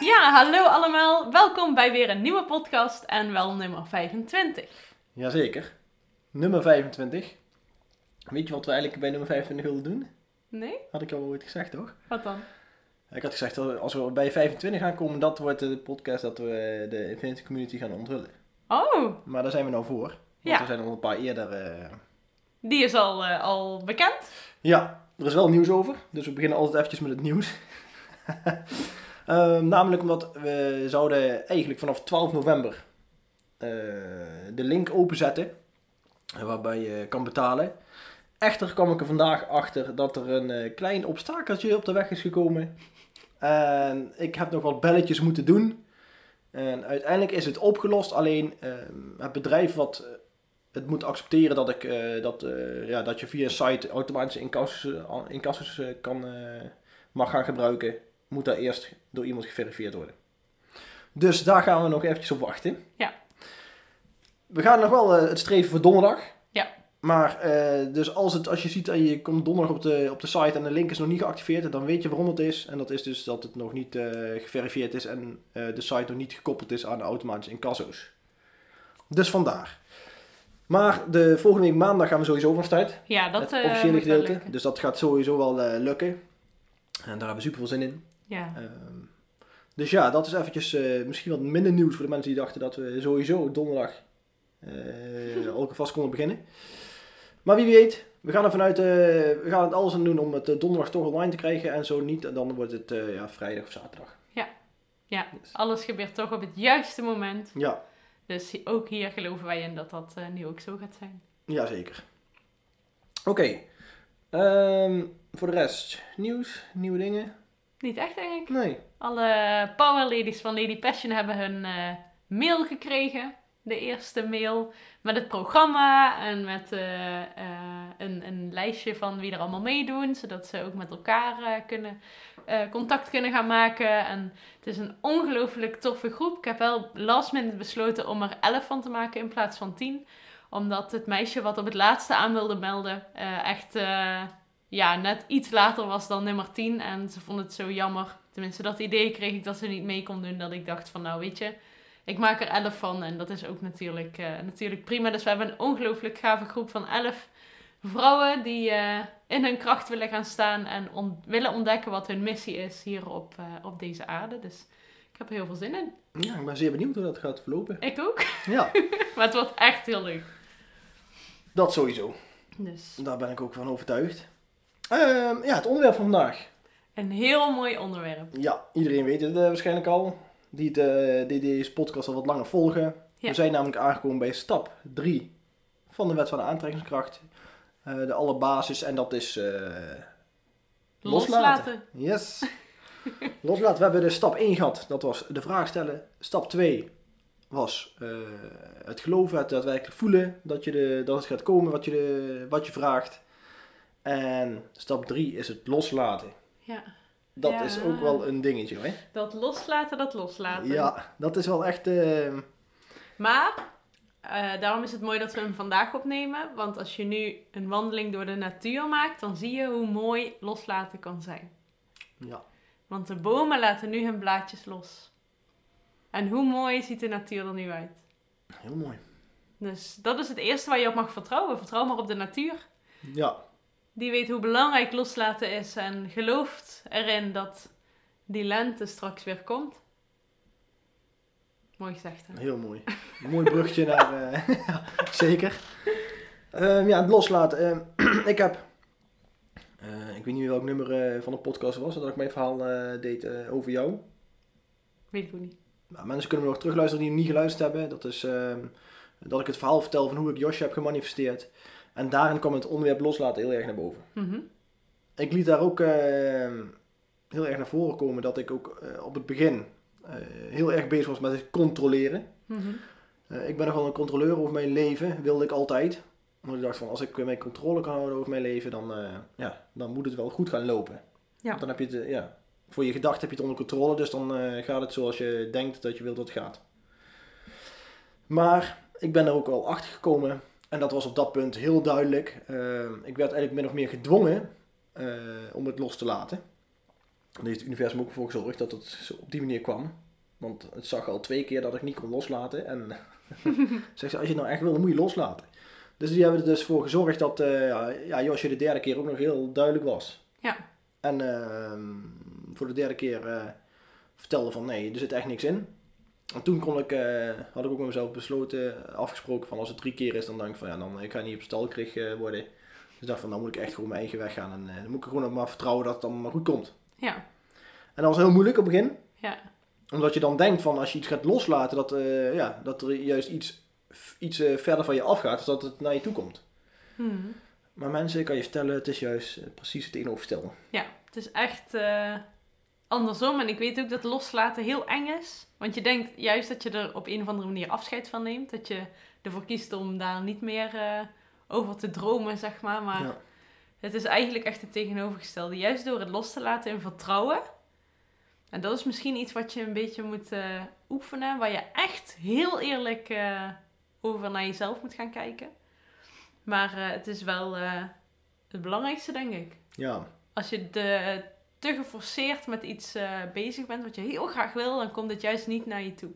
Ja, hallo allemaal. Welkom bij weer een nieuwe podcast en wel nummer 25. Jazeker. Nummer 25. Weet je wat we eigenlijk bij nummer 25 wilden doen? Nee? Had ik al ooit gezegd, toch? Wat dan? Ik had gezegd, dat als we bij 25 gaan komen, dat wordt de podcast dat we de Infinity Community gaan onthullen. Oh, Maar daar zijn we nou voor. Want Ja. er zijn al een paar eerder... eh, die is al, eh, al bekend. Ja, er is wel nieuws over. Dus we beginnen altijd eventjes met het nieuws. Ehm, namelijk omdat we zouden eigenlijk vanaf 12 november eh, de link openzetten. eh, Waarbij je kan betalen. Echter kwam ik er vandaag achter dat er een eh, klein obstakeltje op de weg is gekomen. En ik heb nog wat belletjes moeten doen. En uiteindelijk is het opgelost. Alleen ehm, het bedrijf wat het moet accepteren dat, ik, eh, dat, eh, ja, dat je via een site automatische incassus, eh, incassus eh, kan, mag gaan gebruiken, moet daar eerst door iemand geverifieerd worden. Dus daar gaan we nog eventjes op wachten. Ja. We gaan nog wel het streven voor donderdag. Ja. Maar dus als, het, als je ziet en je komt donderdag op de, op de site en de link is nog niet geactiveerd, dan weet je waarom het is. En dat is dus dat het nog niet geverifieerd is en de site nog niet gekoppeld is aan de automatische incasso's. Dus vandaar. Maar de volgende week maandag gaan we sowieso van start. Ja, dat het eh, officiële gedeelte. Dus dat gaat sowieso wel eh, lukken. En daar hebben we super veel zin in. Ja. Ehm, dus ja, dat is eventjes eh, misschien wat minder nieuws voor de mensen die dachten dat we sowieso donderdag al vast konden beginnen. Maar wie weet, we gaan er vanuit, we gaan het alles aan doen om het donderdag toch online te krijgen. En zo niet, dan wordt het ja, vrijdag of zaterdag. ja, Dus- alles gebeurt toch op het juiste moment. Ja, Dus ook hier geloven wij in dat dat eh, nu ook zo gaat zijn. jazeker. Oké, Ehm, voor de rest, nieuws, nieuwe dingen? Niet echt, denk ik. Nee. Alle power ladies van Lady Passion hebben hun eh, mail gekregen. De eerste mail met het programma en met eh, eh, een, een lijstje van wie er allemaal meedoen. Zodat ze ook met elkaar eh, kunnen, contact kunnen gaan maken. En het is een ongelooflijk toffe groep. Ik heb wel last minute besloten om er 11 van te maken in plaats van 10. Omdat het meisje wat op het laatste aan wilde melden echt ja, net iets later was dan nummer 10. En ze vond het zo jammer. Tenminste, dat idee kreeg ik dat ze niet mee kon doen. Dat ik dacht van nou weet je, ik maak er 11 van. En dat is ook natuurlijk, eh, natuurlijk prima. Dus we hebben een ongelooflijk gave groep van 11 vrouwen die eh, in hun kracht willen gaan staan. En on- willen ontdekken wat hun missie is hier op, eh, op deze aarde. Dus ik heb er heel veel zin in. Ja, ik ben zeer benieuwd hoe dat gaat verlopen. Ik ook. Ja, Maar het wordt echt heel leuk. dat sowieso. Dus Daar ben ik ook van overtuigd. Ehm, ja, het onderwerp van vandaag. een heel mooi onderwerp. Ja, iedereen weet het waarschijnlijk al. Die, het, eh, die deze podcast al wat langer volgen. Ja. We zijn namelijk aangekomen bij stap 3 van de wet van de aantrekkingskracht. Eh, de allerbasis en dat is eh, loslaten. Yes. loslaten. We hebben de stap 1 gehad. Dat was de vraag stellen. Stap 2 was het geloven, het daadwerkelijk voelen dat, je de, dat het gaat komen wat je, de, wat je vraagt. En stap 3 is het loslaten. Ja. Dat Ja. is ook wel een dingetje, hè? Dat loslaten, dat loslaten. Ja, dat is wel echt. eh, Maar eh, daarom is het mooi dat we hem vandaag opnemen. Want als je nu een wandeling door de natuur maakt, dan zie je hoe mooi loslaten kan zijn. ja, Want de bomen laten nu hun blaadjes los. En hoe mooi ziet de natuur er nu uit? heel mooi. Dus dat is het eerste waar je op mag vertrouwen. Vertrouw maar op de natuur. Ja, Die weet hoe belangrijk loslaten is en gelooft erin dat die lente straks weer komt. Mooi gezegd, hè? heel mooi. Een mooi brugje naar. ja, zeker. Ehm, ja, het loslaten. Ehm, ik heb. eh, ik weet niet welk nummer eh, van de podcast was dat ik mijn verhaal deed over jou. Weet ik ook niet. Nou, mensen kunnen me nog terugluisteren die nog niet geluisterd hebben. Dat is ehm, dat ik het verhaal vertel van hoe ik Josje heb gemanifesteerd. En daarin kwam het onderwerp loslaten heel erg naar boven. Mhm. Ik liet daar ook ehm, heel erg naar voren komen dat ik ook eh, op het begin eh, heel erg bezig was met het controleren. Mhm. Eh, ik ben nogal een controleur over mijn leven, wilde ik altijd. Want ik dacht van, als ik mijn controle kan houden over mijn leven, dan, ja, dan moet het wel goed gaan lopen. Ja. Want dan heb je het, ja, voor je gedacht heb je het onder controle, dus dan gaat het zoals je denkt dat je wilt dat het gaat. Maar ik ben er ook al achter gekomen en dat was op dat punt heel duidelijk. Eh, ik werd eigenlijk min of meer gedwongen eh, om het los te laten. Daar heeft het universum ook voor gezorgd dat het zo op die manier kwam. Want het zag al twee keer dat ik niet kon loslaten. En zegt ze, als je het nou echt wil, dan moet je loslaten. Dus die hebben er dus voor gezorgd dat eh ja, Josje de derde keer ook nog heel duidelijk was. Ja. En ehm, voor de derde keer vertelde van nee, er zit echt niks in. En toen kon ik, eh, had ik ook met mezelf besloten, afgesproken van als het drie keer is, dan denk ik van ja, dan ik ga niet op stalkrig eh, worden. Dus ik dacht van dan moet ik echt gewoon mijn eigen weg gaan. En eh, dan moet ik gewoon op maar vertrouwen dat het dan maar goed komt. Ja. En dat was heel moeilijk op het begin Ja. omdat je dan denkt van als je iets gaat loslaten, dat, ja, dat er juist iets, iets verder van je afgaat, dus dat het naar je toe komt. Mhm. Maar mensen, ik kan je vertellen, het is juist precies het tegenovergestelde. Ja, het is echt andersom. En ik weet ook dat loslaten heel eng is. Want je denkt juist dat je er op een of andere manier afscheid van neemt. Dat je ervoor kiest om daar niet meer eh, over te dromen, zeg maar. Maar Ja. het is eigenlijk echt het tegenovergestelde. Juist door het los te laten in vertrouwen. En dat is misschien iets wat je een beetje moet eh, oefenen. Waar je echt heel eerlijk eh, over naar jezelf moet gaan kijken. Maar het is wel het belangrijkste, denk ik ja, als je de, te geforceerd met iets eh, bezig bent wat je heel graag wil, dan komt het juist niet naar je toe.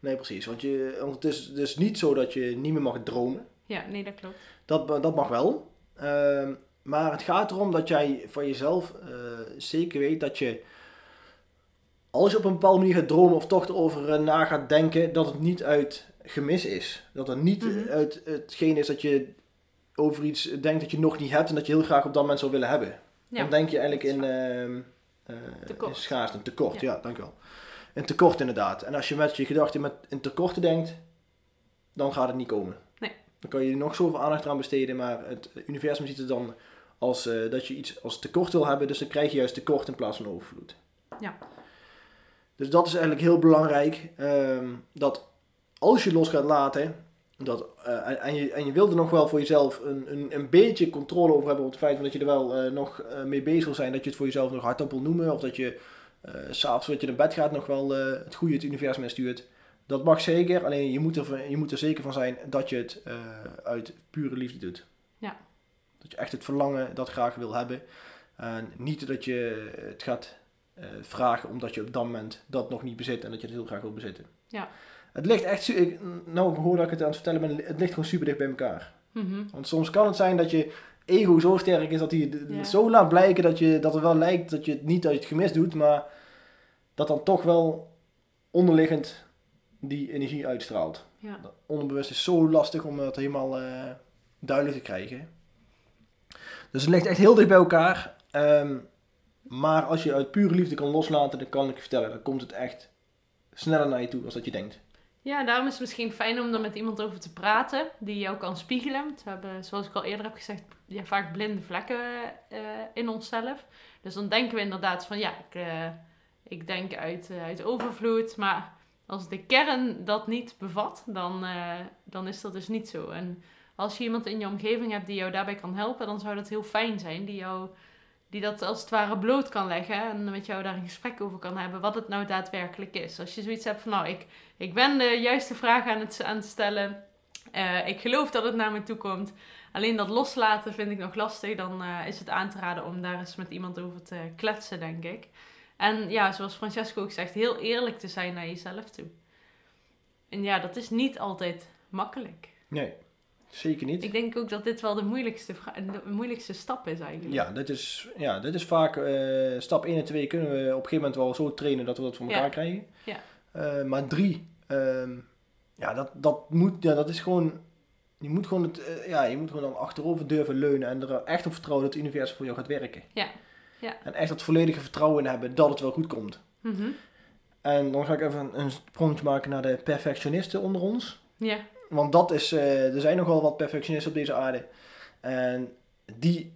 nee precies. Want, je, het, is, het is niet zo dat je niet meer mag dromen. Ja, nee, dat klopt. Dat, dat mag wel. Ehm, maar het gaat erom dat jij van jezelf eh, zeker weet dat je, als je op een bepaalde manier gaat dromen of toch erover eh, na gaat denken, dat het niet uit gemis is. Dat het niet Mhm. uit hetgeen is dat je over iets denkt dat je nog niet hebt en dat je heel graag op dat moment zou willen hebben. Ja, Dan denk je eigenlijk in, Tekort. in schaarste, een tekort. Ja. Dankjewel. Een tekort inderdaad. En als je met je gedachten met in tekorten denkt, dan gaat het niet komen. Nee. Dan kan je nog zoveel aandacht eraan besteden, maar het universum ziet het dan als eh, dat je iets als tekort wil hebben, dus dan krijg je juist tekort in plaats van overvloed. Ja. Dus dat is eigenlijk heel belangrijk, ehm, dat als je los gaat laten, dat, eh, en, je, en je wilt er nog wel voor jezelf een, een, een beetje controle over hebben op het feit dat je er wel eh, nog eh, mee bezig wil zijn, dat je het voor jezelf nog hardop wil noemen, of dat je s'avonds voordat je naar bed gaat nog wel het goede het universum instuurt. Dat mag zeker, alleen je moet, er, je moet er zeker van zijn dat je het uit pure liefde doet. Ja. Dat je echt het verlangen dat graag wil hebben. En niet dat je het gaat vragen omdat je op dat moment dat nog niet bezit en dat je het heel graag wil bezitten. Ja. Het ligt echt, ik, nou ik hoor dat ik het aan het vertellen ben, het ligt gewoon super dicht bij elkaar. Mhm. Want soms kan het zijn dat je ego zo sterk is dat hij Ja. zo laat blijken dat, je, dat het wel lijkt dat je het niet uit het gemis doet, maar dat dan toch wel onderliggend die energie uitstraalt. Ja. Onderbewust is zo lastig om dat helemaal eh, duidelijk te krijgen. Dus het ligt echt heel dicht bij elkaar. Ehm, maar als je uit pure liefde kan loslaten, dan kan ik je vertellen, dan komt het echt sneller naar je toe dan dat je denkt. Ja, daarom is het misschien fijn om er met iemand over te praten die jou kan spiegelen. We hebben, zoals ik al eerder heb gezegd, ja, vaak blinde vlekken eh, in onszelf. Dus dan denken we inderdaad van ja, ik, eh, ik denk uit, eh, uit overvloed. Maar als de kern dat niet bevat, dan, dan is dat dus niet zo. En als je iemand in je omgeving hebt die jou daarbij kan helpen, dan zou dat heel fijn zijn. Die, jou, die dat als het ware bloot kan leggen en met jou daar een gesprek over kan hebben wat het nou daadwerkelijk is. Als je zoiets hebt van nou, ik, ik ben de juiste vraag aan het, stellen. Eh, ik geloof dat het naar me toe komt. Alleen dat loslaten vind ik nog lastig. Dan eh, is het aan te raden om daar eens met iemand over te kletsen, denk ik. En ja, zoals Francesco ook zegt, heel eerlijk te zijn naar jezelf toe. En ja, dat is niet altijd makkelijk. Nee, zeker niet. Ik denk ook dat dit wel de moeilijkste, de moeilijkste stap is eigenlijk. Ja, dit is, ja, dit is vaak eh, stap 1 en 2 kunnen we op een gegeven moment wel zo trainen dat we dat voor elkaar Ja. krijgen. Ja. Eh, maar 3, ja, dat, dat, moet, ja, dat is gewoon, je moet gewoon, het, eh, ja, je moet gewoon dan achterover durven leunen en er echt op vertrouwen dat het universum voor jou gaat werken. Ja. Ja. En echt dat volledige vertrouwen in hebben dat het wel goed komt. Mhm. En dan ga ik even een, een sprongetje maken naar de perfectionisten onder ons. Ja. Want dat is, eh, er zijn nogal wat perfectionisten op deze aarde. En die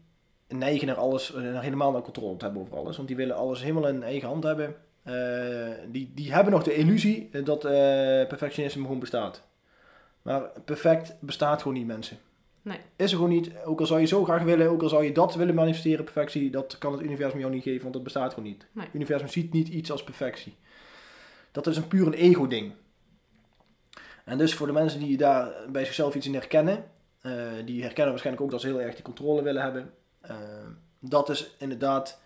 neigen naar alles, eh, naar helemaal naar controle te hebben over alles. Want die willen alles helemaal in eigen hand hebben. Eh, die, die hebben nog de illusie dat perfectionisme gewoon bestaat. Maar perfect bestaat gewoon niet, mensen. Nee. Is er gewoon niet. Ook al zou je zo graag willen, ook al zou je dat willen manifesteren, perfectie, dat kan het universum jou niet geven, want dat bestaat gewoon niet. Nee. Het universum ziet niet iets als perfectie. Dat is een puur een ego-ding. En dus voor de mensen die daar bij zichzelf iets in herkennen, eh, die herkennen waarschijnlijk ook dat ze heel erg die controle willen hebben. eh, dat is inderdaad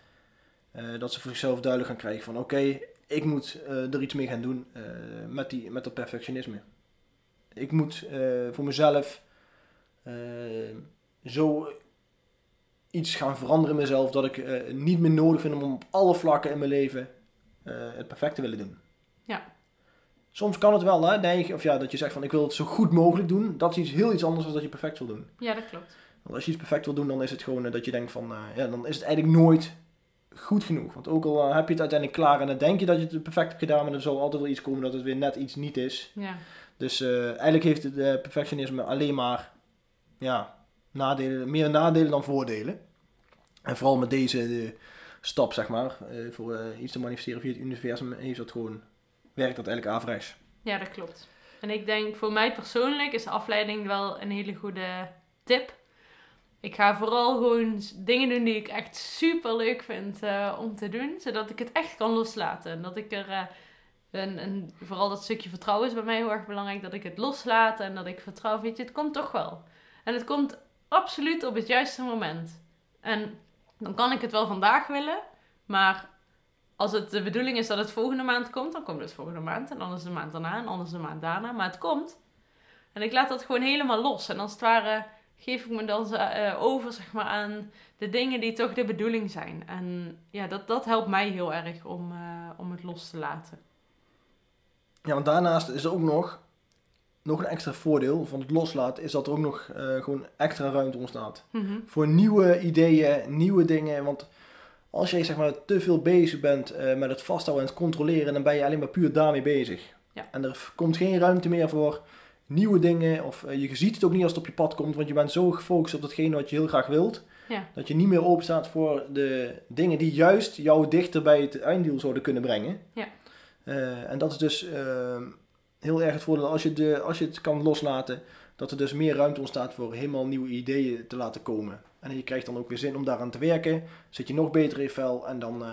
eh, dat ze voor zichzelf duidelijk gaan krijgen van oké, ik moet er iets mee gaan doen met, die, met dat perfectionisme. Ik moet voor mezelf zo iets gaan veranderen in mezelf dat ik niet meer nodig vind om op alle vlakken in mijn leven het perfect te willen doen. Ja. Soms kan het wel, hè, neigen, of ja, dat je zegt van ik wil het zo goed mogelijk doen. Dat is iets heel iets anders dan dat je perfect wil doen. Ja, dat klopt. Want als je iets perfect wil doen, dan is het gewoon eh, dat je denkt van, eh, ja, dan is het eigenlijk nooit goed genoeg. Want ook al eh, heb je het uiteindelijk klaar en dan denk je dat je het perfect hebt gedaan, maar er zal altijd wel iets komen dat het weer net iets niet is. Ja. Dus eigenlijk heeft het perfectionisme alleen maar ja, nadelen, meer nadelen dan voordelen. En vooral met deze stap, zeg maar, voor iets te manifesteren via het universum, heeft dat gewoon, werkt dat eigenlijk averechts. ja, dat klopt. En ik denk voor mij persoonlijk is afleiding wel een hele goede tip. Ik ga vooral gewoon dingen doen die ik echt super leuk vind eh, om te doen, zodat ik het echt kan loslaten. En dat ik er, eh, een, een, vooral dat stukje vertrouwen is bij mij heel erg belangrijk, dat ik het loslaat en dat ik vertrouw, weet je, het komt toch wel. En het komt absoluut op het juiste moment. En dan kan ik het wel vandaag willen, maar als het de bedoeling is dat het volgende maand komt, dan komt het volgende maand. En anders de maand daarna en anders de maand daarna. Maar het komt. En ik laat dat gewoon helemaal los. En als het ware geef ik me dan eh, over zeg maar, aan de dingen die toch de bedoeling zijn. En ja, dat, dat helpt mij heel erg om, eh, om het los te laten. Ja, want daarnaast is er ook nog, nog een extra voordeel van het loslaten, is dat er ook nog eh, gewoon extra ruimte ontstaat. Mhm. Voor nieuwe ideeën, nieuwe dingen, want als jij zeg maar te veel bezig bent eh, met het vasthouden en het controleren, dan ben je alleen maar puur daarmee bezig. Ja. En er komt geen ruimte meer voor nieuwe dingen, of eh, je ziet het ook niet als het op je pad komt, want je bent zo gefocust op datgene wat je heel graag wilt, Ja. dat je niet meer open staat voor de dingen die juist jou dichter bij het einddoel zouden kunnen brengen. Ja. Eh, en dat is dus eh, heel erg het voordeel als je, de, als je het kan loslaten, dat er dus meer ruimte ontstaat voor helemaal nieuwe ideeën te laten komen. En je krijgt dan ook weer zin om daaraan te werken, zit je nog beter in je vel en dan, eh,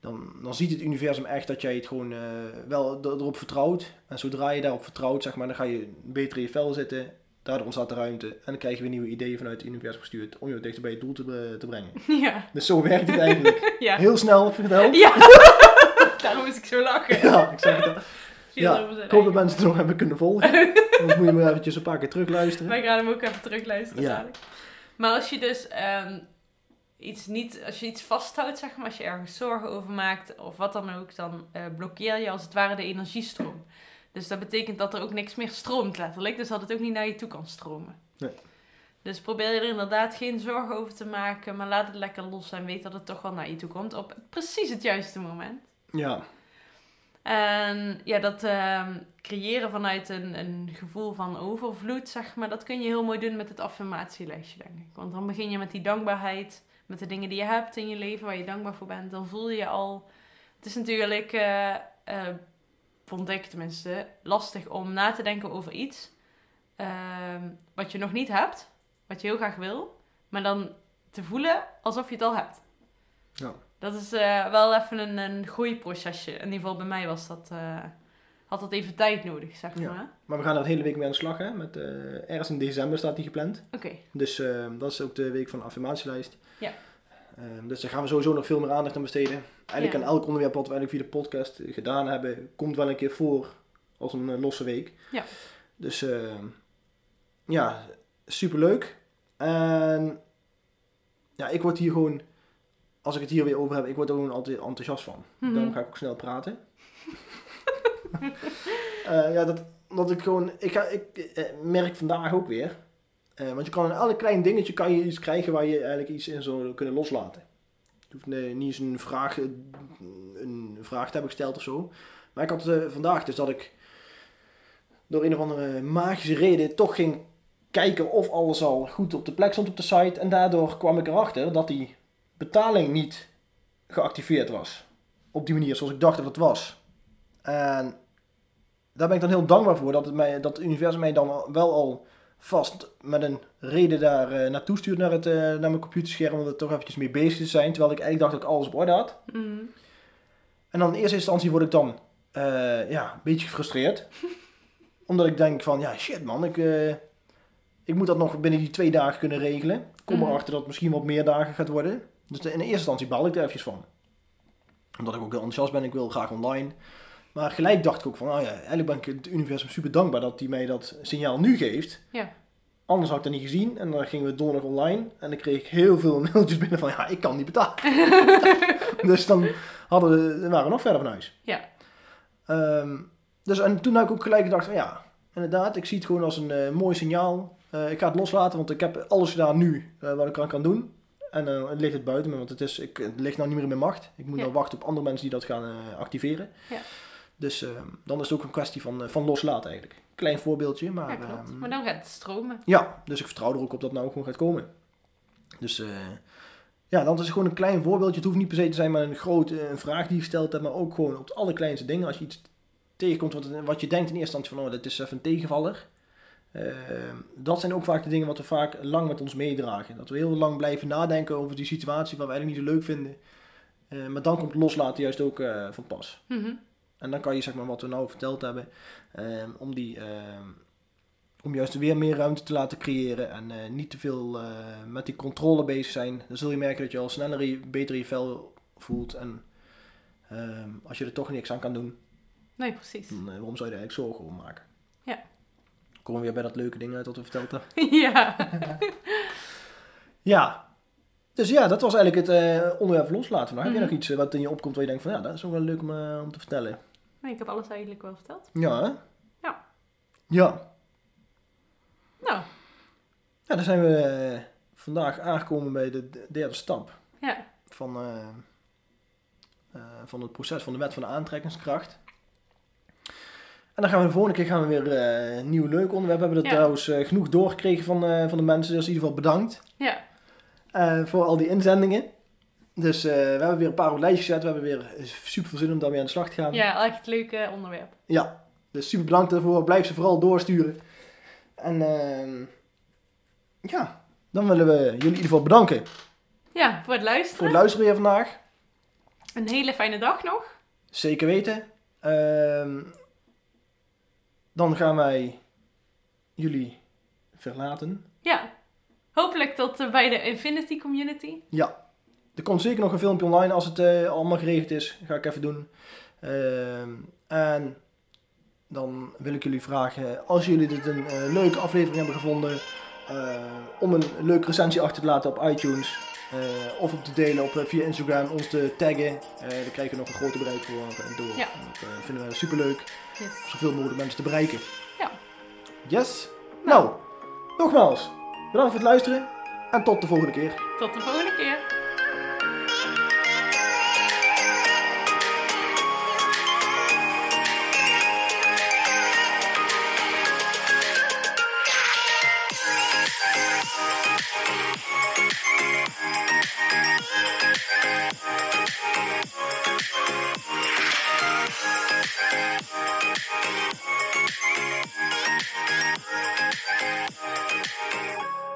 dan, dan ziet het universum echt dat jij het gewoon eh, wel er- erop vertrouwt. En zodra je daarop vertrouwt, zeg maar, dan ga je beter in je vel zitten, daardoor ontstaat de ruimte en dan krijg je weer nieuwe ideeën vanuit het universum gestuurd om je dichter bij je doel te, eh, te brengen. Ja. Dus zo werkt het eigenlijk. Ja. Heel snel verteld. Ja. Daarom moest ik zo lachen. Ja, ik zeg het al. Ja, Ik hoop dat mensen het nog hebben kunnen volgen. Anders moet je maar eventjes een paar keer terugluisteren. Wij gaan hem ook even terugluisteren. Ja. dadelijk. Maar als je dus ehm, iets niet, als je iets vasthoudt, zeg maar, als je ergens zorgen over maakt of wat dan ook, dan eh, blokkeer je als het ware de energiestroom. Dus dat betekent dat er ook niks meer stroomt, letterlijk. Dus dat het ook niet naar je toe kan stromen. Nee. Dus probeer je er inderdaad geen zorgen over te maken, maar laat het lekker los en weet dat het toch wel naar je toe komt op precies het juiste moment. Ja, En ja, dat ehm, creëren vanuit een, een gevoel van overvloed, zeg maar, dat kun je heel mooi doen met het affirmatielijstje, denk ik. Want dan begin je met die dankbaarheid, met de dingen die je hebt in je leven, waar je dankbaar voor bent. Dan voel je al. Het is natuurlijk, eh, vond ik tenminste, lastig om na te denken over iets ehm, wat je nog niet hebt, wat je heel graag wil, maar dan te voelen alsof je het al hebt. Ja. Dat is eh, wel even een, een groeiprocesje. In ieder geval bij mij was dat, eh, had dat even tijd nodig, zeg Ja. maar. maar we gaan er de hele week mee aan de slag. Hè? Met, eh, ergens in december staat die gepland. Oké, Dus dat is ook de week van de affirmatielijst. Ja. Eh, dus daar gaan we sowieso nog veel meer aandacht aan besteden. Eigenlijk Ja. aan elk onderwerp wat we eigenlijk via de podcast gedaan hebben, komt wel een keer voor als een losse week. Ja. Dus eh, ja, superleuk. En ja, ik word hier gewoon, als ik het hier weer over heb, ik word er gewoon altijd enthousiast van. Mhm. Daarom ga ik ook snel praten. Eh, ja, dat, dat ik gewoon, ik, ga, ik eh, merk vandaag ook weer. eh, want je kan in elk klein dingetje kan je iets krijgen waar je eigenlijk iets in zou kunnen loslaten. Je hoeft nee, niet eens een vraag, een vraag te hebben gesteld of zo. Maar ik had vandaag dus dat ik door een of andere magische reden toch ging kijken of alles al goed op de plek stond op de site. En daardoor kwam ik erachter dat die betaling niet geactiveerd was. Op die manier zoals ik dacht dat het was. En daar ben ik dan heel dankbaar voor dat het, mij, dat het universum mij dan wel al vast met een reden daar eh, naartoe stuurt naar, het, eh, naar mijn computerscherm. Om er toch eventjes mee bezig te zijn. Terwijl ik eigenlijk dacht dat ik alles op orde had. Mhm. En dan in eerste instantie word ik dan eh, ja, een beetje gefrustreerd. Omdat ik denk van, ja shit man, ik, ik moet dat nog binnen die twee dagen kunnen regelen. Kom Mhm. erachter dat het misschien wat meer dagen gaat worden. Dus in de eerste instantie baal ik er eventjes van. Omdat ik ook heel enthousiast ben, ik wil graag online. Maar gelijk dacht ik ook van, oh ja, eigenlijk ben ik het universum super dankbaar dat hij mij dat signaal nu geeft. Ja. Anders had ik dat niet gezien en dan gingen we donderdag online. En dan kreeg ik heel veel mailtjes binnen van, ja, ik kan niet betalen. dus dan hadden we, waren we nog verder van huis. Ja. Ehm, dus en toen heb ik ook gelijk gedacht van, ja, inderdaad, ik zie het gewoon als een eh, mooi signaal. Eh, ik ga het loslaten, want ik heb alles gedaan nu eh, wat ik aan kan doen. En eh, het ligt het buiten me, want het, is, ik, het ligt nou niet meer in mijn macht. Ik moet Ja. nou wachten op andere mensen die dat gaan eh, activeren. Ja. Dus ehm, dan is het ook een kwestie van, eh, van loslaten eigenlijk. Klein voorbeeldje, maar... ja, klopt. ehm, Maar dan gaat het stromen. ja, dus ik vertrouw er ook op dat het nou gewoon gaat komen. Dus eh, ja, dan is het gewoon een klein voorbeeldje. Het hoeft niet per se te zijn met een grote een vraag die je gesteld hebt, maar ook gewoon op de allerkleinste dingen. Als je iets tegenkomt wat, wat je denkt in eerste instantie van, oh, dat is even een tegenvaller. Eh, dat zijn ook vaak de dingen wat we vaak lang met ons meedragen. Dat we heel lang blijven nadenken over die situatie wat we eigenlijk niet zo leuk vinden. Eh, maar dan komt loslaten juist ook eh, van pas. Mhm. En dan kan je zeg maar wat we nou verteld hebben, ehm, om die, ehm, om juist weer meer ruimte te laten creëren en eh, niet te veel eh, met die controle bezig zijn. Dan zul je merken dat je al sneller je, beter je vel voelt en ehm, als je er toch niks aan kan doen, Nee, precies. dan, waarom zou je er eigenlijk zorgen over maken? We weer bij dat leuke ding uit wat we verteld hebben. ja. Ja. Dus ja, dat was eigenlijk het eh, onderwerp loslaten. Nou, Heb Mhm. je nog iets eh, wat in je opkomt waar je denkt van ja, dat is ook wel leuk om, eh, om te vertellen? Nee, ik heb alles eigenlijk wel verteld. Ja, hè? Ja. Ja. Nou, Ja, dan zijn we eh, vandaag aangekomen bij de de derde stap ja. van, eh, eh, van het proces van de wet van de aantrekkingskracht. En dan gaan we de volgende keer gaan we weer eh, een nieuw leuk onderwerp. We hebben er Ja. trouwens eh, genoeg doorgekregen van, eh, van de mensen, dus in ieder geval bedankt Ja. voor al die inzendingen. Dus we hebben weer een paar op het lijstje gezet. We hebben weer super veel zin om daarmee aan de slag te gaan. Ja, echt leuk onderwerp. Ja, dus super bedankt daarvoor. Blijf ze vooral doorsturen. En ehm, ja, dan willen we jullie in ieder geval bedanken Ja, voor het voor luisteren. het luisteren weer vandaag. Een hele fijne dag nog. Zeker weten. Ehm, dan gaan wij jullie verlaten. Ja. Hopelijk tot eh, bij de Infinity Community. Ja, er komt zeker nog een filmpje online als het eh, allemaal geregeld is. Ga ik even doen. Ehm, en dan wil ik jullie vragen, als jullie dit een eh, leuke aflevering hebben gevonden, om een leuke recensie achter te laten op iTunes. of op te delen op, via Instagram, ons te taggen. Daar krijgen we nog een groter bereik voor door. Ja. Dat vinden we super leuk. Yes. Zoveel mogelijk mensen te bereiken. Ja. Yes. Nou, nogmaals, bedankt voor het luisteren. En tot de volgende keer. Tot de volgende keer. Thank you.